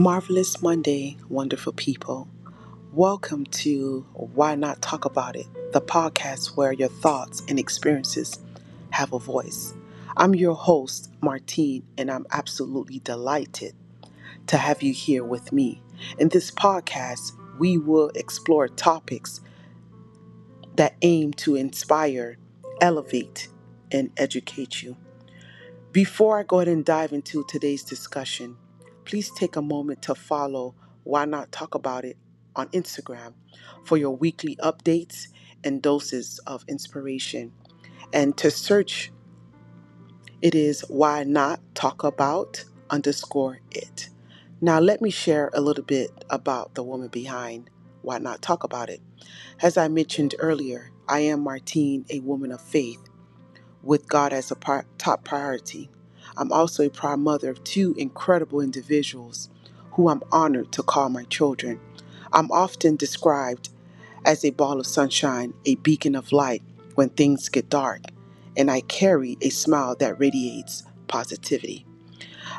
Marvelous Monday, wonderful people. Welcome to Why Not Talk About It, the podcast where your thoughts and experiences have a voice. I'm your host, Martine, and I'm absolutely delighted to have you here with me. In this podcast, we will explore topics that aim to inspire, elevate, and educate you. Before I go ahead and dive into today's discussion, please take a moment to follow Why Not Talk About It on Instagram for your weekly updates and doses of inspiration. And to search, it is Why Not Talk About underscore it. Now, let me share a little bit about the woman behind Why Not Talk About It. As I mentioned earlier, I am Martine, a woman of faith with God as a pri- top priority. I'm also a proud mother of two incredible individuals who I'm honored to call my children. I'm often described as a ball of sunshine, a beacon of light when things get dark, and I carry a smile that radiates positivity.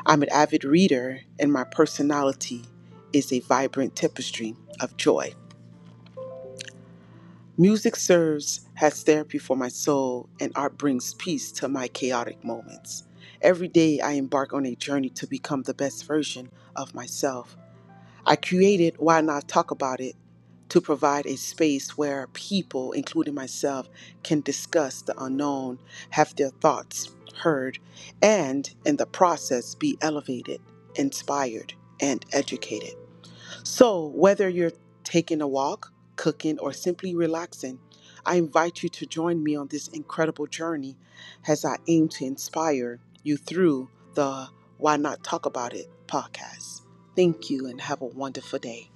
I'm an avid reader, and my personality is a vibrant tapestry of joy. Music serves as therapy for my soul, and art brings peace to my chaotic moments. Every day, I embark on a journey to become the best version of myself. I created Why Not Talk About It to provide a space where people, including myself, can discuss the unknown, have their thoughts heard, and in the process be elevated, inspired, and educated. So, whether you're taking a walk, cooking, or simply relaxing, I invite you to join me on this incredible journey as I aim to inspire you through the Why Not Talk About It podcast. Thank you and have a wonderful day.